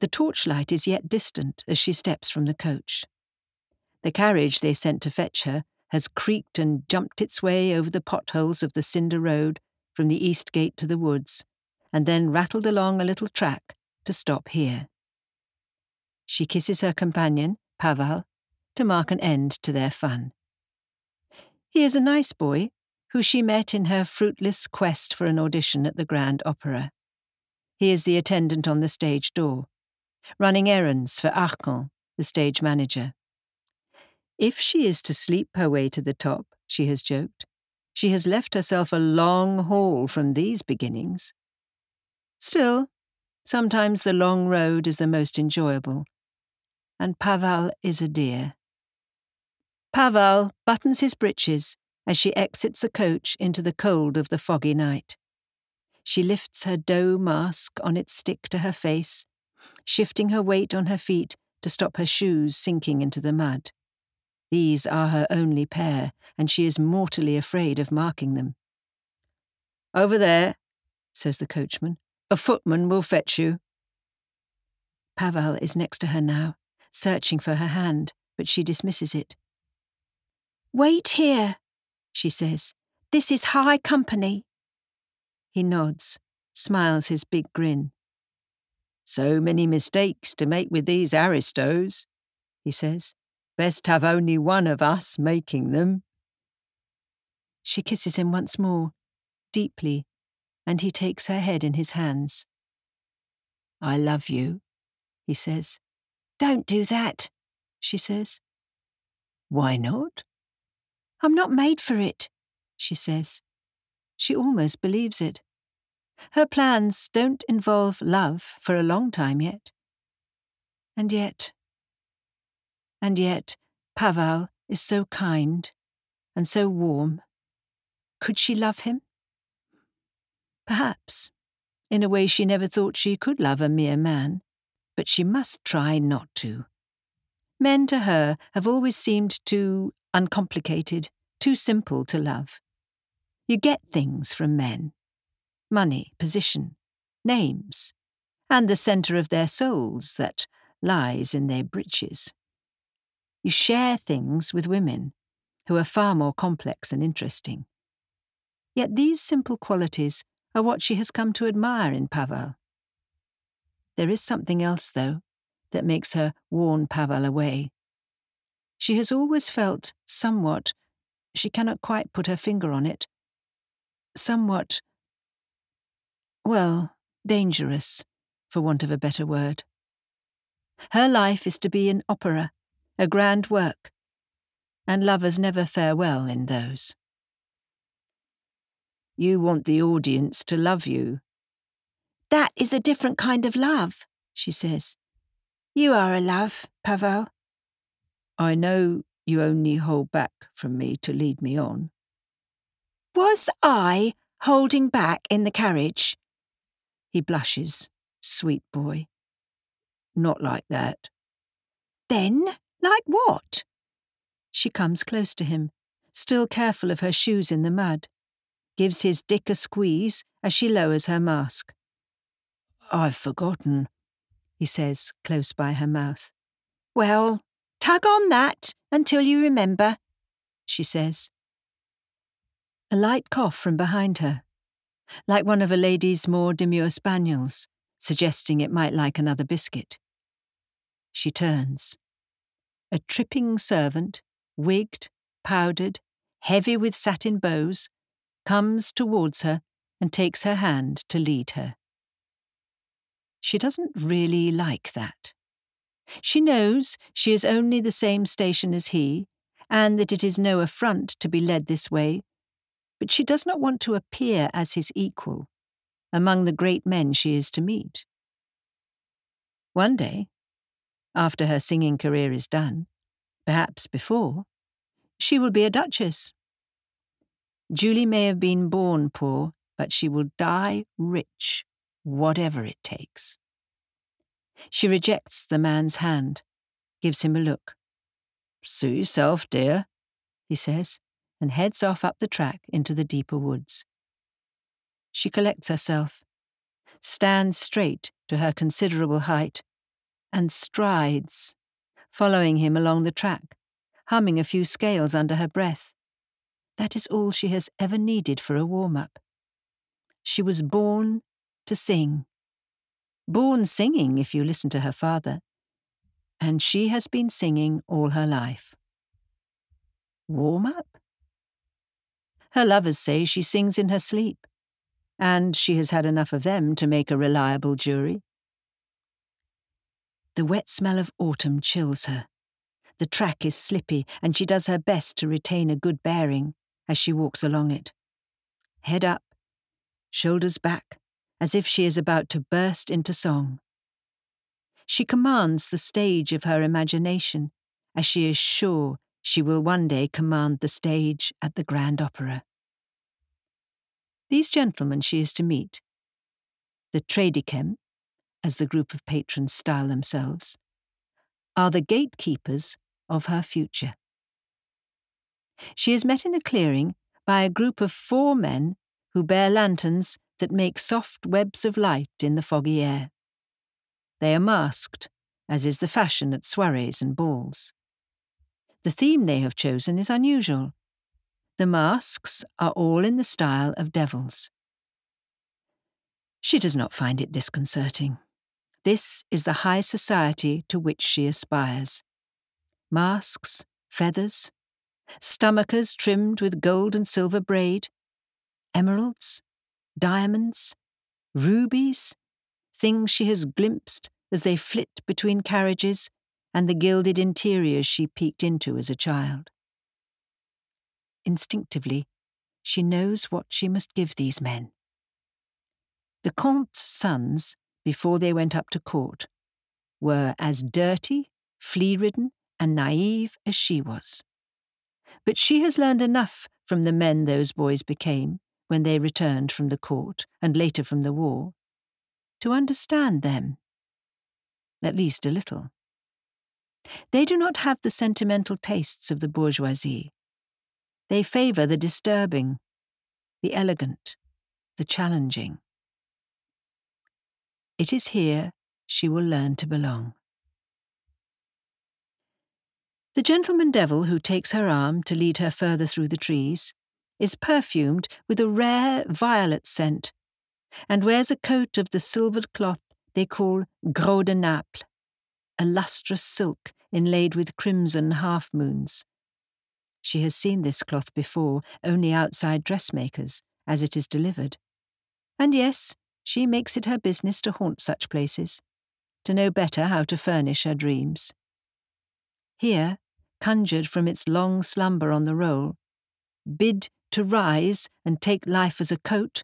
The torchlight is yet distant as she steps from the coach. The carriage they sent to fetch her has creaked and jumped its way over the potholes of the cinder road from the east gate to the woods, and then rattled along a little track to stop here. She kisses her companion, Pavel, to mark an end to their fun. He is a nice boy, who she met in her fruitless quest for an audition at the Grand Opera. He is the attendant on the stage door, running errands for Arcan, the stage manager. If she is to sleep her way to the top, she has joked, she has left herself a long haul from these beginnings. Still, sometimes the long road is the most enjoyable, and Pavel is a dear. Pavel buttons his breeches as she exits a coach into the cold of the foggy night. She lifts her dough mask on its stick to her face, shifting her weight on her feet to stop her shoes sinking into the mud. These are her only pair, and she is mortally afraid of marking them. Over there, says the coachman. A footman will fetch you. Pavel is next to her now, searching for her hand, but she dismisses it. Wait here, she says. This is high company. He nods, smiles his big grin. So many mistakes to make with these aristos, he says. Best have only one of us making them. She kisses him once more, deeply, and he takes her head in his hands. I love you, he says. Don't do that, she says. Why not? I'm not made for it, she says. She almost believes it. Her plans don't involve love for a long time yet. And yet, and yet, Pavel is so kind and so warm. Could she love him? Perhaps, in a way she never thought she could love a mere man, but she must try not to. Men to her have always seemed too uncomplicated, too simple to love. You get things from men money, position, names, and the centre of their souls that lies in their breeches. You share things with women who are far more complex and interesting. Yet these simple qualities are what she has come to admire in Pavel. There is something else, though, that makes her warn Pavel away. She has always felt somewhat, she cannot quite put her finger on it, somewhat, well, dangerous, for want of a better word. Her life is to be an opera, a grand work, and lovers never fare well in those. You want the audience to love you. That is a different kind of love, she says. You are a love, Pavel. I know you only hold back from me to lead me on. Was I holding back in the carriage? He blushes, sweet boy. Not like that. Then, like what? She comes close to him, still careful of her shoes in the mud gives his dick a squeeze as she lowers her mask. I've forgotten, he says, close by her mouth. Well, tug on that until you remember, she says. A light cough from behind her, like one of a lady's more demure spaniels, suggesting it might like another biscuit. She turns. A tripping servant, wigged, powdered, heavy with satin bows, comes towards her and takes her hand to lead her. She doesn't really like that. She knows she is only the same station as he, and that it is no affront to be led this way, but she does not want to appear as his equal among the great men she is to meet. One day, after her singing career is done, perhaps before, she will be a duchess Julie may have been born poor, but she will die rich, whatever it takes. She rejects the man's hand, gives him a look. Suit yourself, dear, he says, and heads off up the track into the deeper woods. She collects herself, stands straight to her considerable height, and strides, following him along the track, humming a few scales under her breath. That is all she has ever needed for a warm up. She was born to sing. Born singing, if you listen to her father. And she has been singing all her life. Warm up? Her lovers say she sings in her sleep, and she has had enough of them to make a reliable jury. The wet smell of autumn chills her. The track is slippy, and she does her best to retain a good bearing as she walks along it. Head up, shoulders back, as if she is about to burst into song. She commands the stage of her imagination, as she is sure she will one day command the stage at the Grand Opera. These gentlemen she is to meet, the Tredecim, as the group of patrons style themselves, are the gatekeepers of her future. She is met in a clearing by a group of four men who bear lanterns that make soft webs of light in the foggy air. They are masked, as is the fashion at soirees and balls. The theme they have chosen is unusual. The masks are all in the style of devils. She does not find it disconcerting. This is the high society to which she aspires. Masks, feathers, stomachers trimmed with gold and silver braid, emeralds, diamonds, rubies, things she has glimpsed as they flit between carriages and the gilded interiors she peeked into as a child. Instinctively, she knows what she must give these men. The Comte's sons, before they went up to court, were as dirty, flea ridden, and naive as she was. But she has learned enough from the men those boys became when they returned from the court and later from the war to understand them, at least a little. They do not have the sentimental tastes of the bourgeoisie. They favour the disturbing, the elegant, the challenging. It is here she will learn to belong. The gentleman devil who takes her arm to lead her further through the trees is perfumed with a rare violet scent and wears a coat of the silvered cloth they call gros de Naples, a lustrous silk inlaid with crimson half moons. She has seen this cloth before, only outside dressmakers, as it is delivered. And yes, she makes it her business to haunt such places, to know better how to furnish her dreams. Here, conjured from its long slumber on the roll, bid to rise and take life as a coat,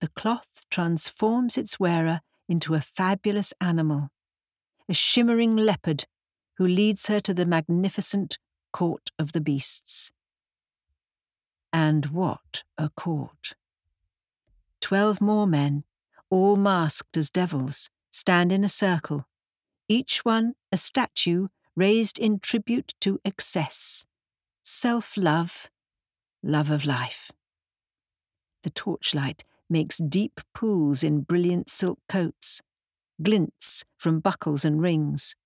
the cloth transforms its wearer into a fabulous animal, a shimmering leopard who leads her to the magnificent court of the beasts. And what a court! Twelve more men, all masked as devils, stand in a circle, each one a statue raised in tribute to excess, self love, love of life. The torchlight makes deep pools in brilliant silk coats, glints from buckles and rings,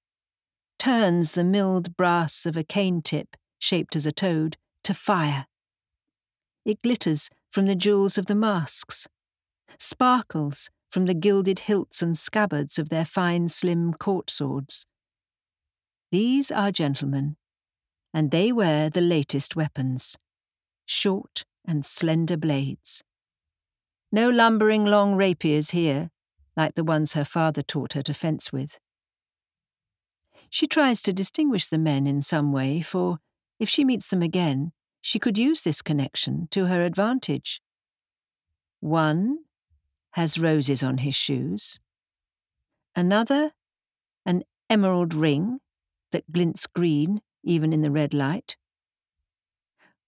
turns the milled brass of a cane tip, shaped as a toad, to fire. It glitters from the jewels of the masks, sparkles from the gilded hilts and scabbards of their fine, slim court swords. These are gentlemen, and they wear the latest weapons short and slender blades. No lumbering long rapiers here, like the ones her father taught her to fence with. She tries to distinguish the men in some way, for if she meets them again, she could use this connection to her advantage. One has roses on his shoes, another, an emerald ring that glints green even in the red light.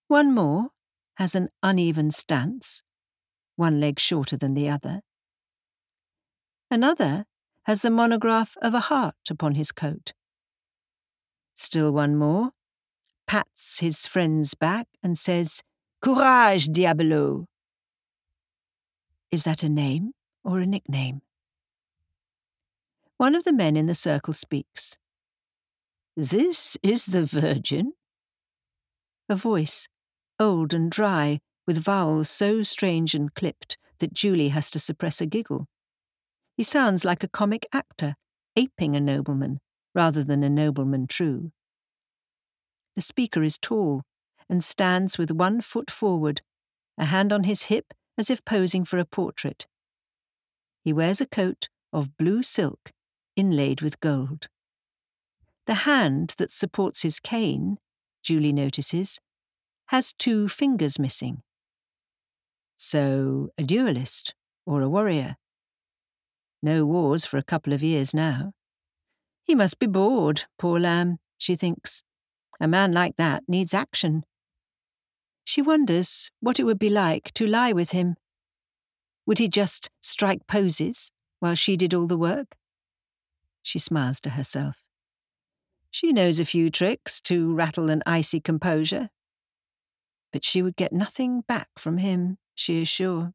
One more has an uneven stance, one leg shorter than the other. Another has the monograph of a heart upon his coat. Still one more pats his friend's back and says, Courage, Diablo! Is that a name or a nickname? One of the men in the circle speaks. This is the Virgin? A voice, old and dry, with vowels so strange and clipped that Julie has to suppress a giggle. He sounds like a comic actor, aping a nobleman, rather than a nobleman true. The speaker is tall and stands with one foot forward, a hand on his hip as if posing for a portrait. He wears a coat of blue silk inlaid with gold. The hand that supports his cane, Julie notices, has two fingers missing. So, a duelist or a warrior. No wars for a couple of years now. He must be bored, poor lamb, she thinks. A man like that needs action. She wonders what it would be like to lie with him. Would he just strike poses while she did all the work? She smiles to herself. She knows a few tricks to rattle an icy composure. But she would get nothing back from him, she is sure.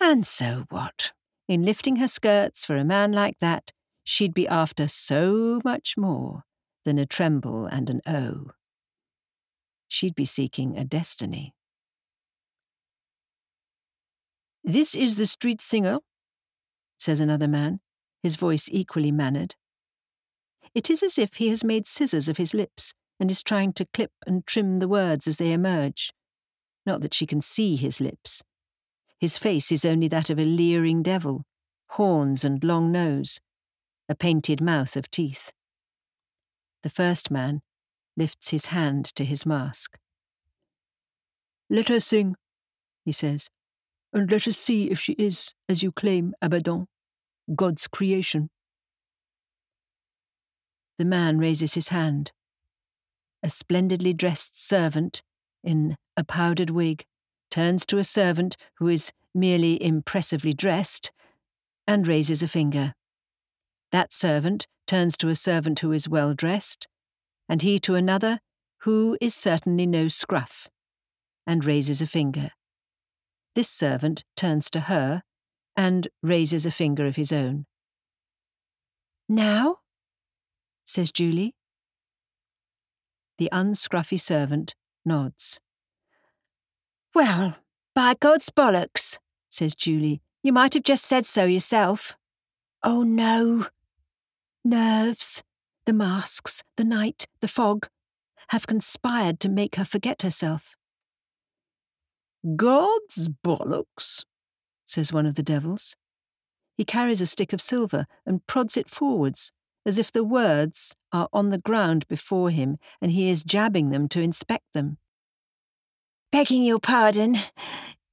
And so what? In lifting her skirts for a man like that, she'd be after so much more than a tremble and an O. She'd be seeking a destiny. This is the street singer, says another man, his voice equally mannered. It is as if he has made scissors of his lips and is trying to clip and trim the words as they emerge. Not that she can see his lips. His face is only that of a leering devil, horns and long nose, a painted mouth of teeth. The first man lifts his hand to his mask. Let her sing, he says, and let us see if she is, as you claim, Abaddon, God's creation. The man raises his hand. A splendidly dressed servant, in a powdered wig, turns to a servant who is merely impressively dressed and raises a finger. That servant turns to a servant who is well dressed, and he to another who is certainly no scruff, and raises a finger. This servant turns to her and raises a finger of his own. Now? says Julie. The unscruffy servant nods. Well, by God's bollocks, says Julie, you might have just said so yourself. Oh no, Nerves, the masks, the night, the fog, have conspired to make her forget herself. God's bollocks, says one of the devils. He carries a stick of silver and prods it forwards, as if the words are on the ground before him and he is jabbing them to inspect them. Begging your pardon,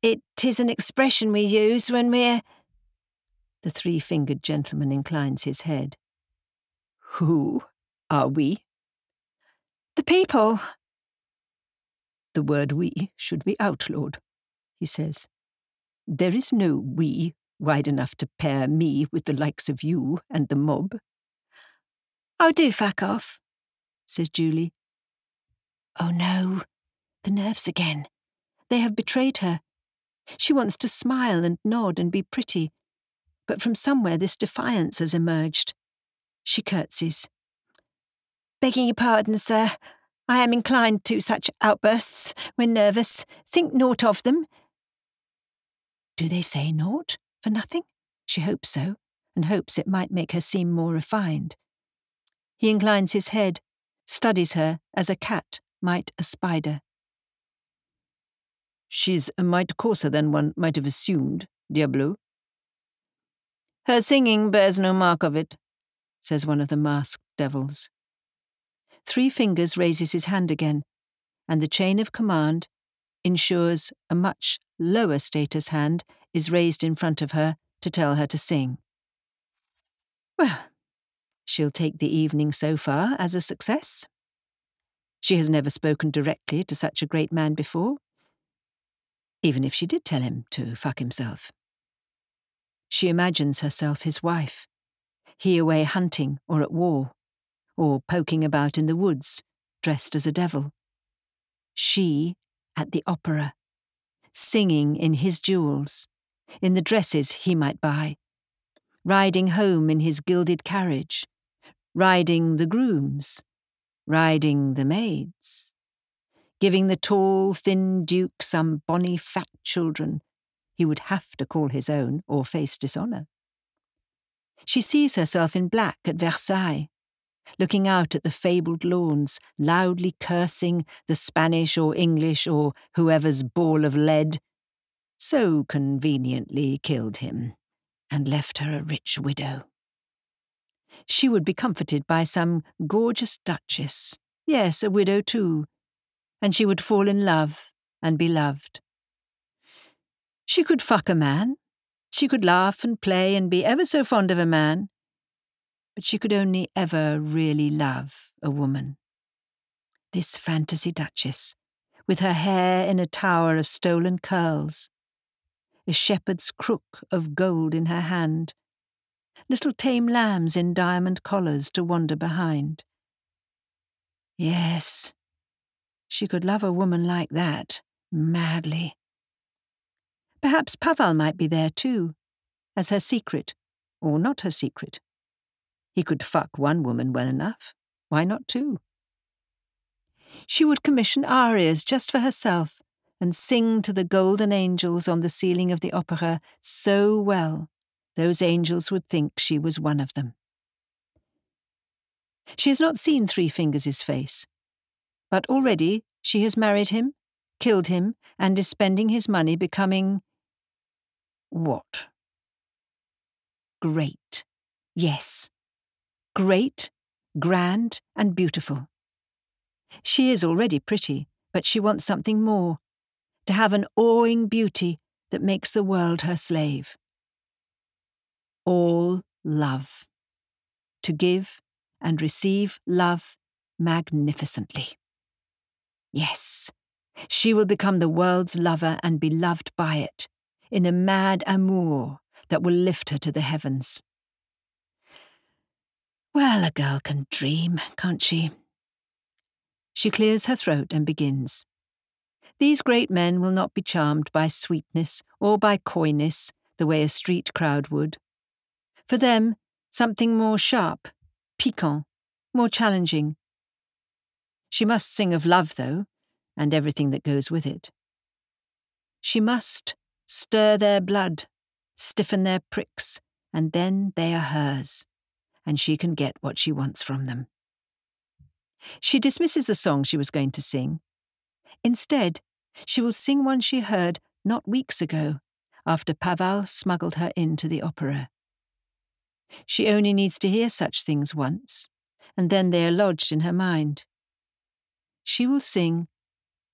it is an expression we use when we're. The three fingered gentleman inclines his head. Who are we? The people. The word we should be outlawed, he says. There is no we wide enough to pair me with the likes of you and the mob. Oh, do fuck off, says Julie. Oh no, the nerves again. They have betrayed her. She wants to smile and nod and be pretty, but from somewhere this defiance has emerged. She curtsies. Begging your pardon, sir. I am inclined to such outbursts when nervous. Think naught of them. Do they say naught for nothing? She hopes so, and hopes it might make her seem more refined. He inclines his head, studies her as a cat might a spider. She's a mite coarser than one might have assumed, Diablo. Her singing bears no mark of it, says one of the masked devils. Three Fingers raises his hand again, and the chain of command ensures a much lower status hand is raised in front of her to tell her to sing. Well, she'll take the evening so far as a success. She has never spoken directly to such a great man before, even if she did tell him to fuck himself. She imagines herself his wife, he away hunting or at war, or poking about in the woods, dressed as a devil. She at the opera, singing in his jewels, in the dresses he might buy, riding home in his gilded carriage, riding the grooms, riding the maids, giving the tall, thin Duke some bonny, fat children he would have to call his own or face dishonour. She sees herself in black at Versailles, looking out at the fabled lawns, loudly cursing the Spanish or English or whoever's ball of lead so conveniently killed him and left her a rich widow. She would be comforted by some gorgeous duchess, yes, a widow too, and she would fall in love and be loved. She could fuck a man, she could laugh and play and be ever so fond of a man, but she could only ever really love a woman. This fantasy duchess, with her hair in a tower of stolen curls, a shepherd's crook of gold in her hand, little tame lambs in diamond collars to wander behind. Yes, she could love a woman like that, madly. Perhaps Pavel might be there too, as her secret, or not her secret. He could fuck one woman well enough. Why not two? She would commission arias just for herself and sing to the golden angels on the ceiling of the opera so well those angels would think she was one of them. She has not seen Three Fingers' face, but already she has married him, killed him, and is spending his money becoming. What? Great. Yes, great, grand, and beautiful. She is already pretty, but she wants something more to have an awing beauty that makes the world her slave. All love. To give and receive love magnificently. Yes, she will become the world's lover and be loved by it, in a mad amour that will lift her to the heavens. Well, a girl can dream, can't she? She clears her throat and begins. These great men will not be charmed by sweetness or by coyness the way a street crowd would. For them, something more sharp, piquant, more challenging. She must sing of love, though, and everything that goes with it. She must stir their blood, stiffen their pricks, and then they are hers and she can get what she wants from them. She dismisses the song she was going to sing. Instead, she will sing one she heard not weeks ago, after Pavel smuggled her into the opera. She only needs to hear such things once, and then they are lodged in her mind. She will sing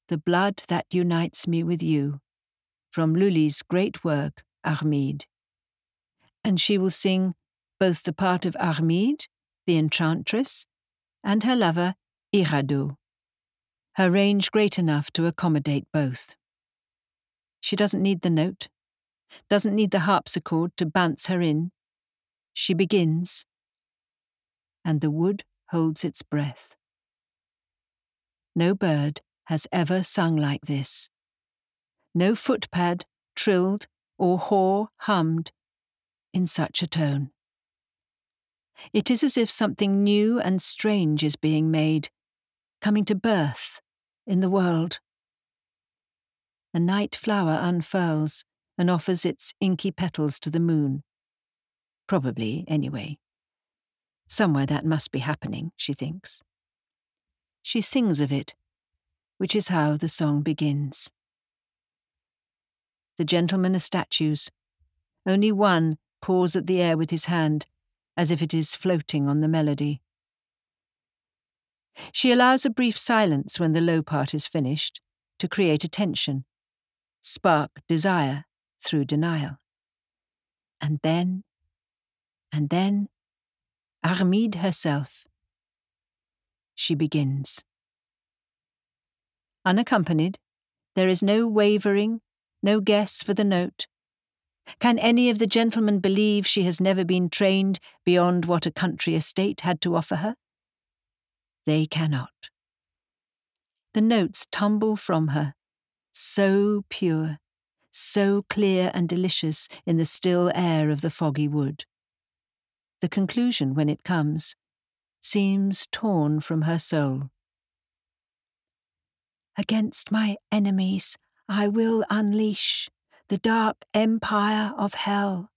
The Blood That Unites Me with You from Lully's great work, Armide. And she will sing both the part of Armide, the enchantress, and her lover, Hidraot, her range great enough to accommodate both. She doesn't need the note, doesn't need the harpsichord to bounce her in. She begins, and the wood holds its breath. No bird has ever sung like this. No footpad trilled or haw hummed in such a tone. It is as if something new and strange is being made, coming to birth in the world. A night flower unfurls and offers its inky petals to the moon. Probably, anyway. Somewhere that must be happening, she thinks. She sings of it, which is how the song begins. The gentlemen are statues. Only one paws at the air with his hand as if it is floating on the melody. She allows a brief silence when the low part is finished to create a tension, spark desire through denial. And then, and then, Armide herself. She begins. Unaccompanied, there is no wavering, no guess for the note, can any of the gentlemen believe she has never been trained beyond what a country estate had to offer her? They cannot. The notes tumble from her, so pure, so clear and delicious in the still air of the foggy wood. the conclusion, when it comes, seems torn from her soul. Against my enemies I will unleash the dark empire of hell.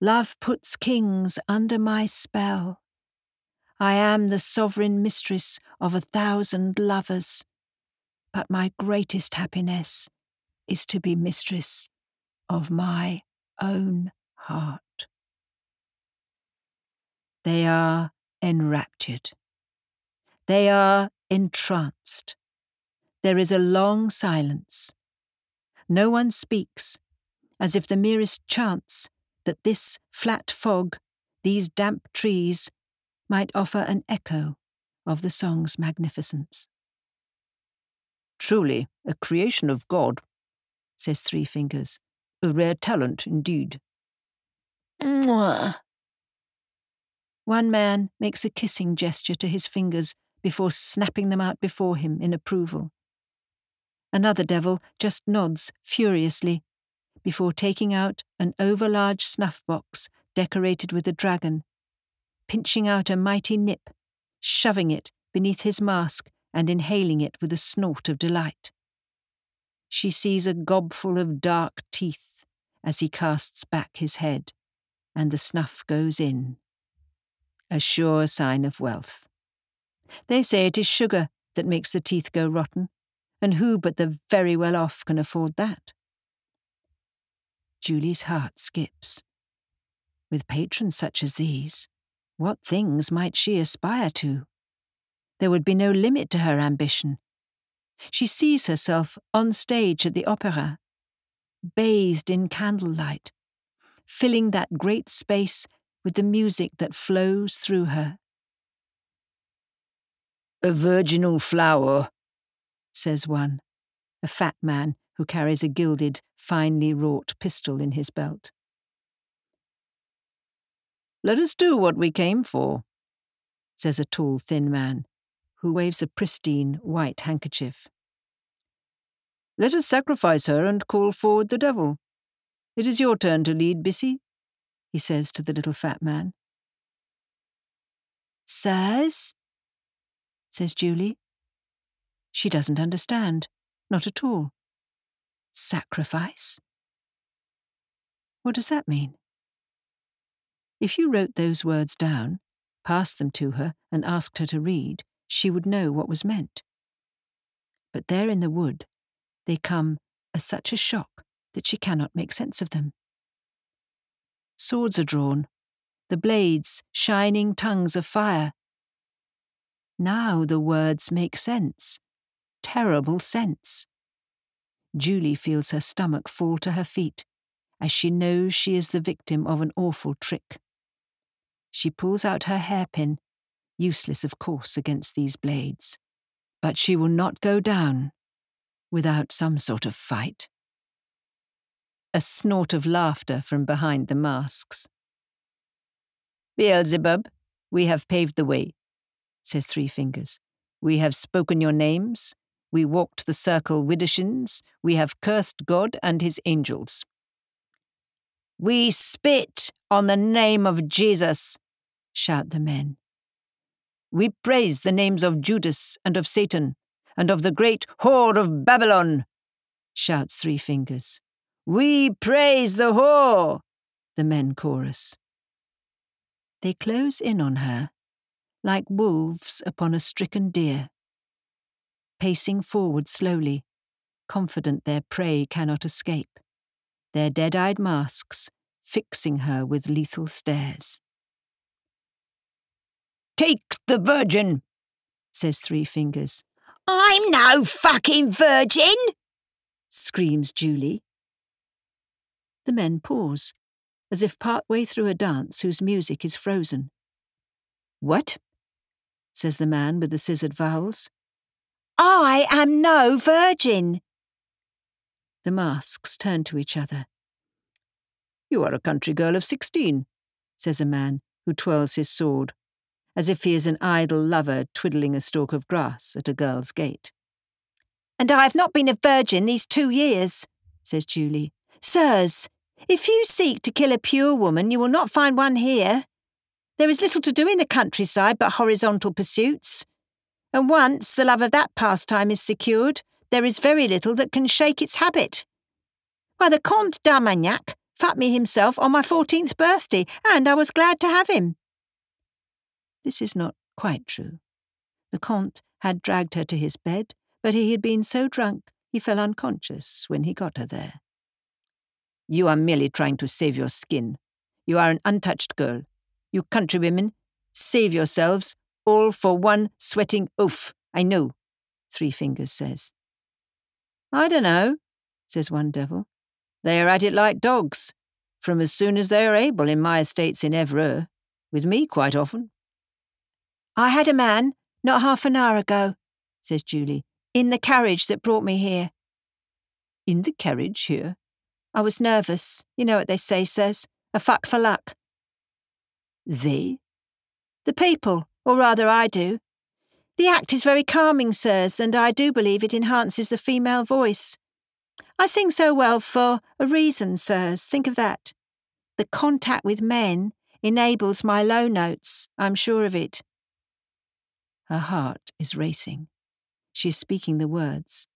Love puts kings under my spell. I am the sovereign mistress of a thousand lovers, but my greatest happiness is to be mistress of my own heart. They are enraptured. They are entranced. There is a long silence. No one speaks, as if the merest chance that this flat fog, these damp trees, might offer an echo of the song's magnificence. Truly, a creation of God, says Three Fingers. A rare talent indeed. Mwah. One man makes a kissing gesture to his fingers before snapping them out before him in approval. Another devil just nods furiously before taking out an overlarge snuff box decorated with a dragon, pinching out a mighty nip, shoving it beneath his mask and inhaling it with a snort of delight. She sees a gobful of dark teeth as he casts back his head, and the snuff goes in a sure sign of wealth. They say it is sugar that makes the teeth go rotten, and who but the very well off can afford that? Julie's heart skips. With patrons such as these, what things might she aspire to? There would be no limit to her ambition. She sees herself on stage at the opera, bathed in candlelight, filling that great space with the music that flows through her. A virginal flower, says one, a fat man who carries a gilded, finely wrought pistol in his belt. Let us do what we came for, says a tall, thin man, who waves a pristine white handkerchief. Let us sacrifice her and call forward the devil. It is your turn to lead, Bissy he says to the little fat man. Sirs? says Julie. She doesn't understand, not at all. Sacrifice? What does that mean? If you wrote those words down, passed them to her, and asked her to read, she would know what was meant. But there in the wood, they come as such a shock that she cannot make sense of them. Swords are drawn, the blades shining tongues of fire. Now the words make sense. Terrible sense. Julie feels her stomach fall to her feet as she knows she is the victim of an awful trick. She pulls out her hairpin, useless of course against these blades. But she will not go down without some sort of fight a snort of laughter from behind the masks. Beelzebub, we have paved the way, says Three Fingers. We have spoken your names. We walked the circle widdershins. We have cursed God and his angels. We spit on the name of Jesus, shout the men. We praise the names of Judas and of Satan and of the great whore of Babylon, shouts Three Fingers. We praise the whore, the men chorus. They close in on her, like wolves upon a stricken deer, pacing forward slowly, confident their prey cannot escape, their dead eyed masks fixing her with lethal stares. Take the virgin, says Three Fingers. I'm no fucking virgin, screams Julie. The men pause, as if part way through a dance whose music is frozen. What? says the man with the scissored vowels. I am no virgin. The masks turn to each other. You are a country girl of sixteen, says a man who twirls his sword, as if he is an idle lover twiddling a stalk of grass at a girl's gate. And I have not been a virgin these two years, says Julie. Sirs, If you seek to kill a pure woman, you will not find one here. There is little to do in the countryside but horizontal pursuits. And once the love of that pastime is secured, there is very little that can shake its habit. Why, the Comte d'Armagnac fat me himself on my fourteenth birthday, and I was glad to have him. This is not quite true. The Comte had dragged her to his bed, but he had been so drunk he fell unconscious when he got her there. You are merely trying to save your skin. You are an untouched girl. You countrywomen, save yourselves, all for one sweating oaf, I know, Three Fingers says. I don't know, says one devil. They are at it like dogs, from as soon as they are able in my estates in Evreux, with me quite often. I had a man, not half an hour ago, says Julie, in the carriage that brought me here. In the carriage here? I was nervous. You know what they say, says. A fuck for luck. They? The people, or rather I do. The act is very calming, sirs, and I do believe it enhances the female voice. I sing so well for a reason, sirs. Think of that. The contact with men enables my low notes, I'm sure of it. Her heart is racing. She is speaking the words,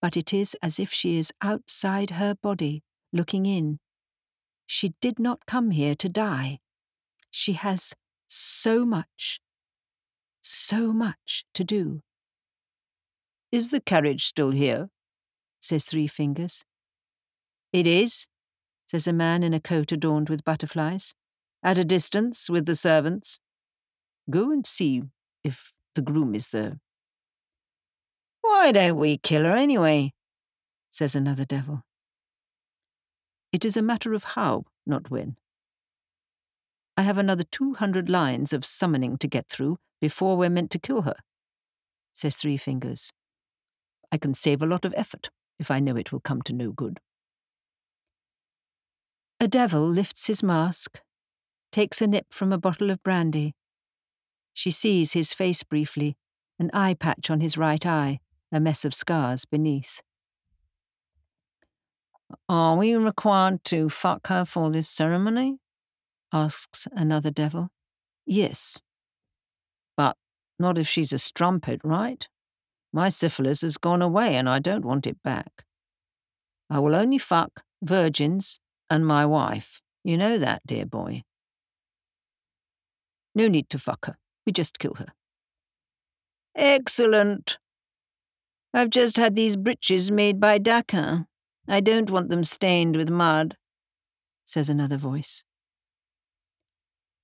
but it is as if she is outside her body, looking in. She did not come here to die. She has so much, so much to do. Is the carriage still here? says Three Fingers. It is, says a man in a coat adorned with butterflies, at a distance with the servants. Go and see if the groom is there. Why don't we kill her anyway? says another devil. It is a matter of how, not when. I have another 200 lines of summoning to get through before we're meant to kill her, says Three Fingers. I can save a lot of effort if I know it will come to no good. A devil lifts his mask, takes a nip from a bottle of brandy. She sees his face briefly, an eye patch on his right eye, a mess of scars beneath. Are we required to fuck her for this ceremony? Asks another devil. Yes. But not if she's a strumpet, right? My syphilis has gone away and I don't want it back. I will only fuck virgins and my wife. You know that, dear boy. No need to fuck her. We just kill her. Excellent. I've just had these breeches made by Daquin. I don't want them stained with mud, says another voice.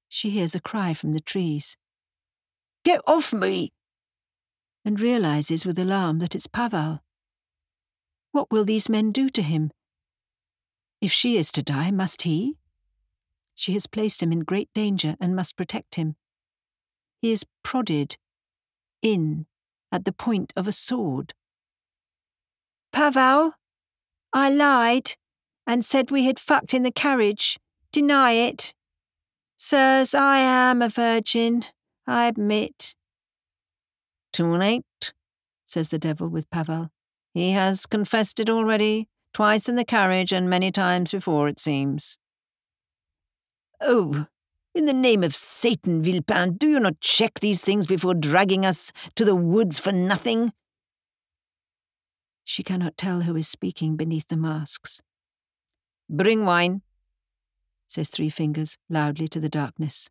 She hears a cry from the trees. Get off me! And realizes with alarm that it's Pavel. What will these men do to him? If she is to die, must he? She has placed him in great danger and must protect him. He is prodded in at the point of a sword. Pavel, I lied and said we had fucked in the carriage. Deny it. Sirs, I am a virgin, I admit. Too late, says the devil with Pavel. He has confessed it already, twice in the carriage and many times before, it seems. Oh, in the name of Satan, Villepin, do you not check these things before dragging us to the woods for nothing? She cannot tell who is speaking beneath the masks. Bring wine, says Three Fingers loudly to the darkness.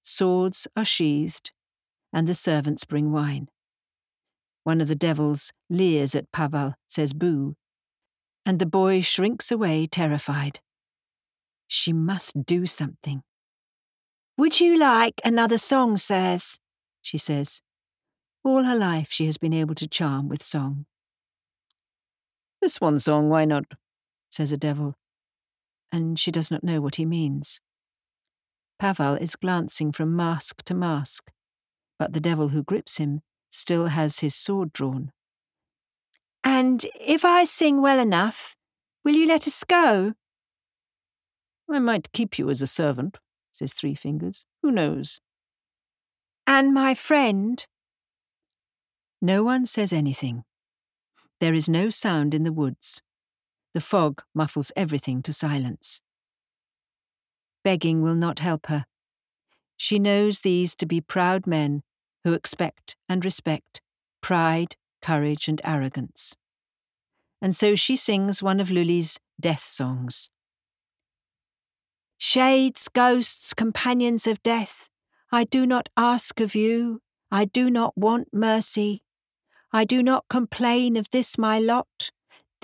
Swords are sheathed, and the servants bring wine. One of the devils leers at Pavel, says boo, and the boy shrinks away terrified. She must do something. Would you like another song, sirs? she says. All her life she has been able to charm with song. This one song, why not? says a devil, and she does not know what he means. Pavel is glancing from mask to mask, but the devil who grips him still has his sword drawn. And if I sing well enough, will you let us go? I might keep you as a servant, says Three Fingers. Who knows? And my friend? No one says anything. There is no sound in the woods. The fog muffles everything to silence. Begging will not help her. She knows these to be proud men who expect and respect pride, courage, and arrogance. And so she sings one of Lully's death songs. Shades, ghosts, companions of death, I do not ask of you, I do not want mercy. I do not complain of this my lot,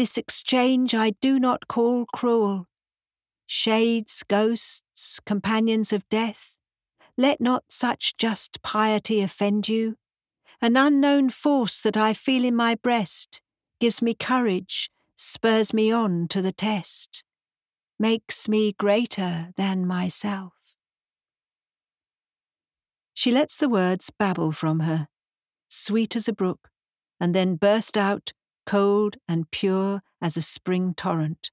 this exchange I do not call cruel. Shades, ghosts, companions of death, let not such just piety offend you. An unknown force that I feel in my breast gives me courage, spurs me on to the test, makes me greater than myself. She lets the words babble from her, sweet as a brook, and then burst out, cold and pure as a spring torrent.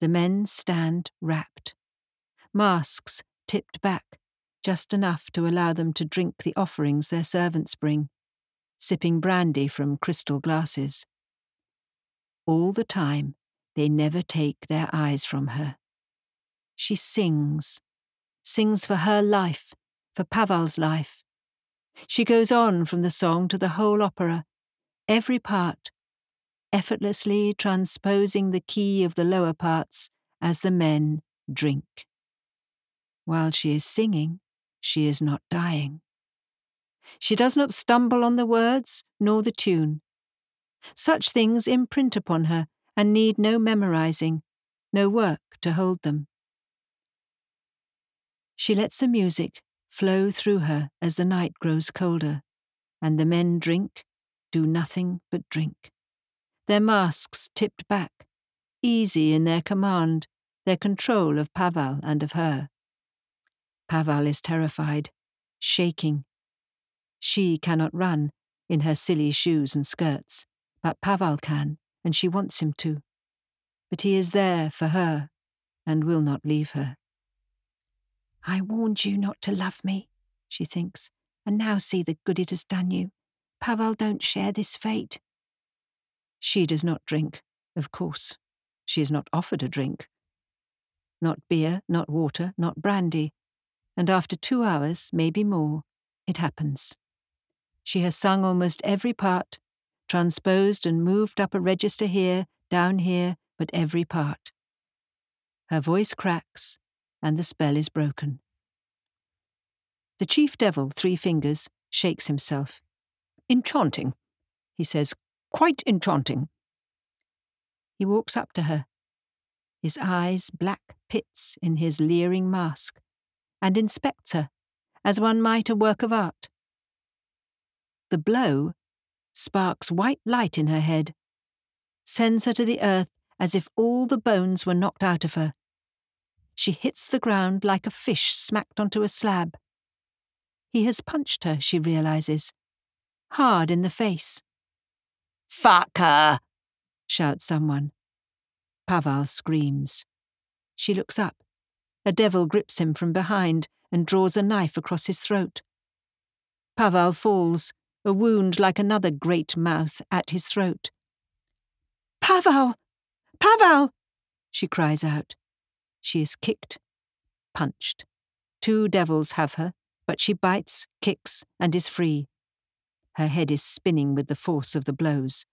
The men stand wrapped, masks tipped back, just enough to allow them to drink the offerings their servants bring, sipping brandy from crystal glasses. All the time, they never take their eyes from her. She sings, sings for her life for Pavel's life. She goes on from the song to the whole opera, every part, effortlessly transposing the key of the lower parts as the men drink. While she is singing, she is not dying. She does not stumble on the words nor the tune. Such things imprint upon her and need no memorizing, no work to hold them. She lets the music flow through her as the night grows colder, and the men drink, do nothing but drink. Their masks tipped back, easy in their command, their control of Pavel and of her. Pavel is terrified, shaking. She cannot run in her silly shoes and skirts, but Pavel can, and she wants him to. But he is there for her and will not leave her. I warned you not to love me, she thinks, and now see the good it has done you. Pavel don't share this fate. She does not drink, of course. She is not offered a drink. Not beer, not water, not brandy. And after two hours, maybe more, it happens. She has sung almost every part, transposed and moved up a register here, down here, but every part. Her voice cracks, and the spell is broken. The chief devil, Three Fingers, shakes himself. Enchanting, he says, quite enchanting. He walks up to her, his eyes black pits in his leering mask, and inspects her as one might a work of art. The blow sparks white light in her head, sends her to the earth as if all the bones were knocked out of her, she hits the ground like a fish smacked onto a slab. He has punched her, she realizes. Hard in the face. Fuck her! shouts someone. Pavel screams. She looks up. A devil grips him from behind and draws a knife across his throat. Pavel falls, a wound like another great mouth at his throat. Pavel! Pavel! she cries out. She is kicked, punched. Two devils have her, but she bites, kicks, and is free. Her head is spinning with the force of the blows,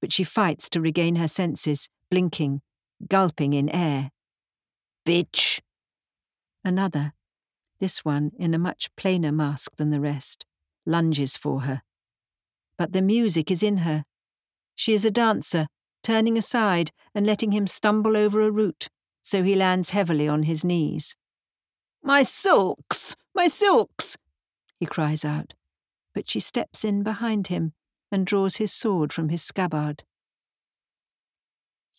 but she fights to regain her senses, blinking, gulping in air. Bitch! Another, this one in a much plainer mask than the rest, lunges for her. But the music is in her. She is a dancer, turning aside and letting him stumble over a root, so he lands heavily on his knees. My silks! My silks! he cries out, but she steps in behind him and draws his sword from his scabbard.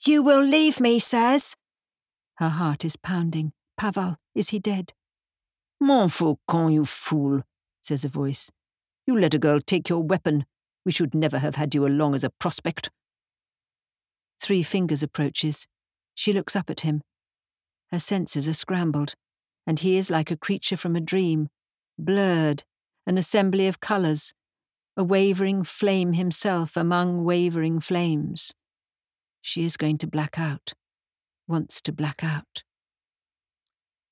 You will leave me, sirs? Her heart is pounding. Pavel, is he dead? Montfaucon, you fool, says a voice. You let a girl take your weapon. We should never have had you along as a prospect. Three Fingers approaches. She looks up at him. Her senses are scrambled, and he is like a creature from a dream, blurred, an assembly of colours, a wavering flame himself among wavering flames. She is going to black out, wants to black out.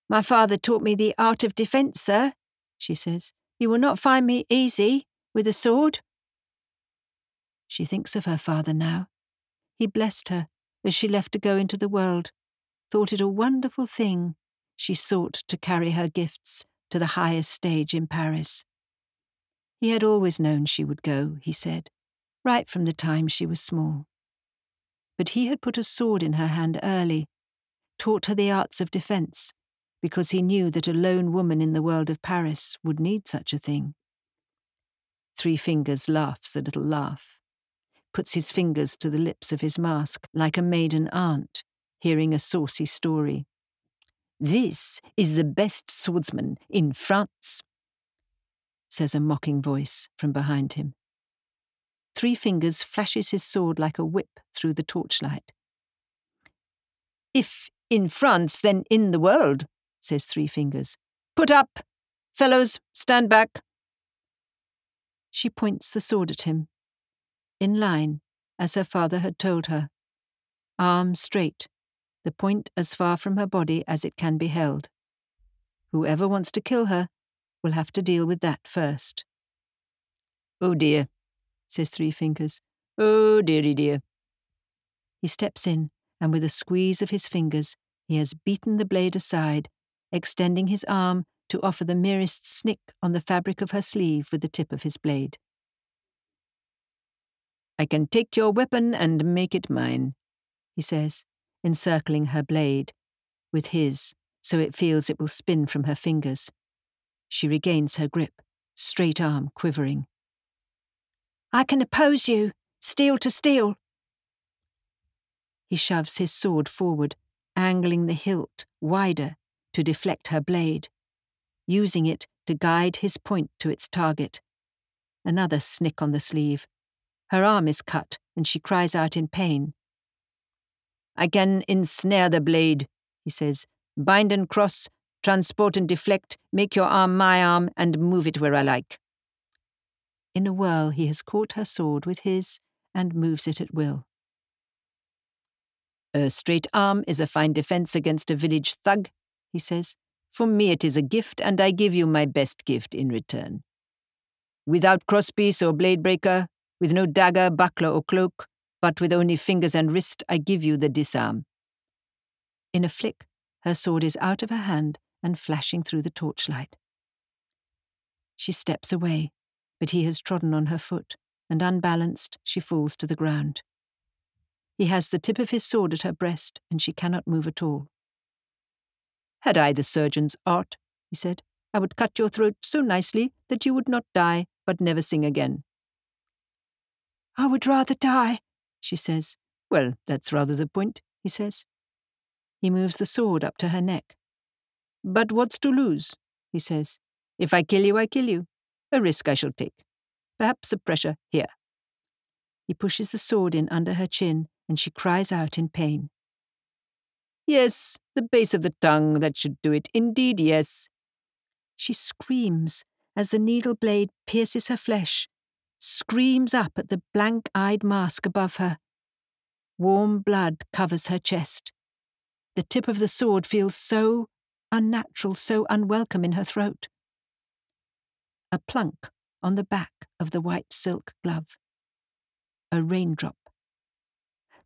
My father taught me the art of defence, sir, she says. You will not find me easy with a sword. She thinks of her father now. He blessed her as she left to go into the world, thought it a wonderful thing she sought to carry her gifts to the highest stage in Paris. He had always known she would go, he said, right from the time she was small. But he had put a sword in her hand early, taught her the arts of defence, because he knew that a lone woman in the world of Paris would need such a thing. Three Fingers laughs a little laugh, puts his fingers to the lips of his mask like a maiden aunt hearing a saucy story. This is the best swordsman in France, says a mocking voice from behind him. Three Fingers flashes his sword like a whip through the torchlight. If in France, then in the world, says Three Fingers. Put up! Fellows, stand back! She points the sword at him. In line, as her father had told her. Arm straight, the point as far from her body as it can be held. Whoever wants to kill her will have to deal with that first. Oh dear, says Three Fingers. Oh dearie dear. He steps in, and with a squeeze of his fingers, he has beaten the blade aside extending his arm to offer the merest snick on the fabric of her sleeve with the tip of his blade. I can take your weapon and make it mine, he says, encircling her blade with his so it feels it will spin from her fingers. She regains her grip, straight arm quivering. I can oppose you, steel to steel. He shoves his sword forward, angling the hilt wider to deflect her blade, using it to guide his point to its target. Another snick on the sleeve. Her arm is cut, and she cries out in pain. I can ensnare the blade, he says. Bind and cross, transport and deflect, make your arm my arm, and move it where I like. In a whirl, he has caught her sword with his and moves it at will. A straight arm is a fine defence against a village thug, he says. For me it is a gift, and I give you my best gift in return. Without crosspiece or blade breaker, with no dagger, buckler, or cloak, but with only fingers and wrist, I give you the disarm. In a flick, her sword is out of her hand and flashing through the torchlight. She steps away, but he has trodden on her foot, and unbalanced, she falls to the ground. He has the tip of his sword at her breast, and she cannot move at all. Had I the surgeon's art, he said, I would cut your throat so nicely that you would not die, but never sing again. I would rather die, she says. Well, that's rather the point, he says. He moves the sword up to her neck. But what's to lose? he says. If I kill you, I kill you. A risk I shall take. Perhaps the pressure here. He pushes the sword in under her chin, and she cries out in pain. Yes, the base of the tongue, that should do it. Indeed, yes. She screams as the needle blade pierces her flesh, screams up at the blank eyed mask above her. Warm blood covers her chest. The tip of the sword feels so unnatural, so unwelcome in her throat. A plunk on the back of the white silk glove. A raindrop.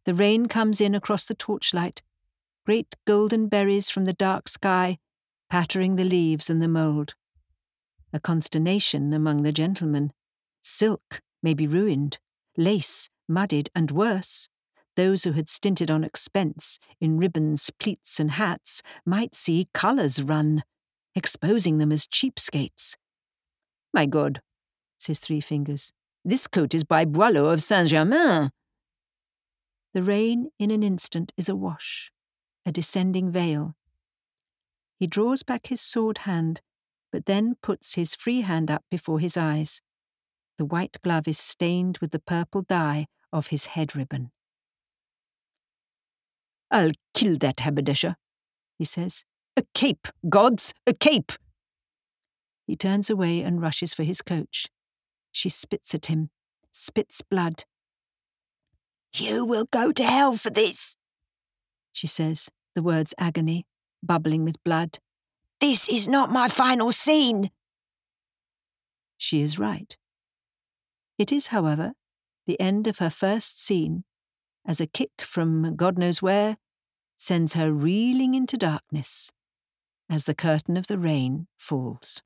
The rain comes in across the torchlight, great golden berries from the dark sky, pattering the leaves and the mould. A consternation among the gentlemen. Silk may be ruined, lace muddied, and worse. Those who had stinted on expense in ribbons, pleats, and hats might see colours run, exposing them as cheapskates. My God, says Three Fingers, this coat is by Boileau of Saint Germain. The rain in an instant is awash, a descending veil. He draws back his sword hand, but then puts his free hand up before his eyes. The white glove is stained with the purple dye of his head ribbon. I'll kill that haberdasher, he says. A cape, gods, a cape! He turns away and rushes for his coach. She spits at him, spits blood. You will go to hell for this, she says, the words agony, bubbling with blood. This is not my final scene. She is right. It is, however, the end of her first scene, as a kick from God knows where sends her reeling into darkness as the curtain of the rain falls.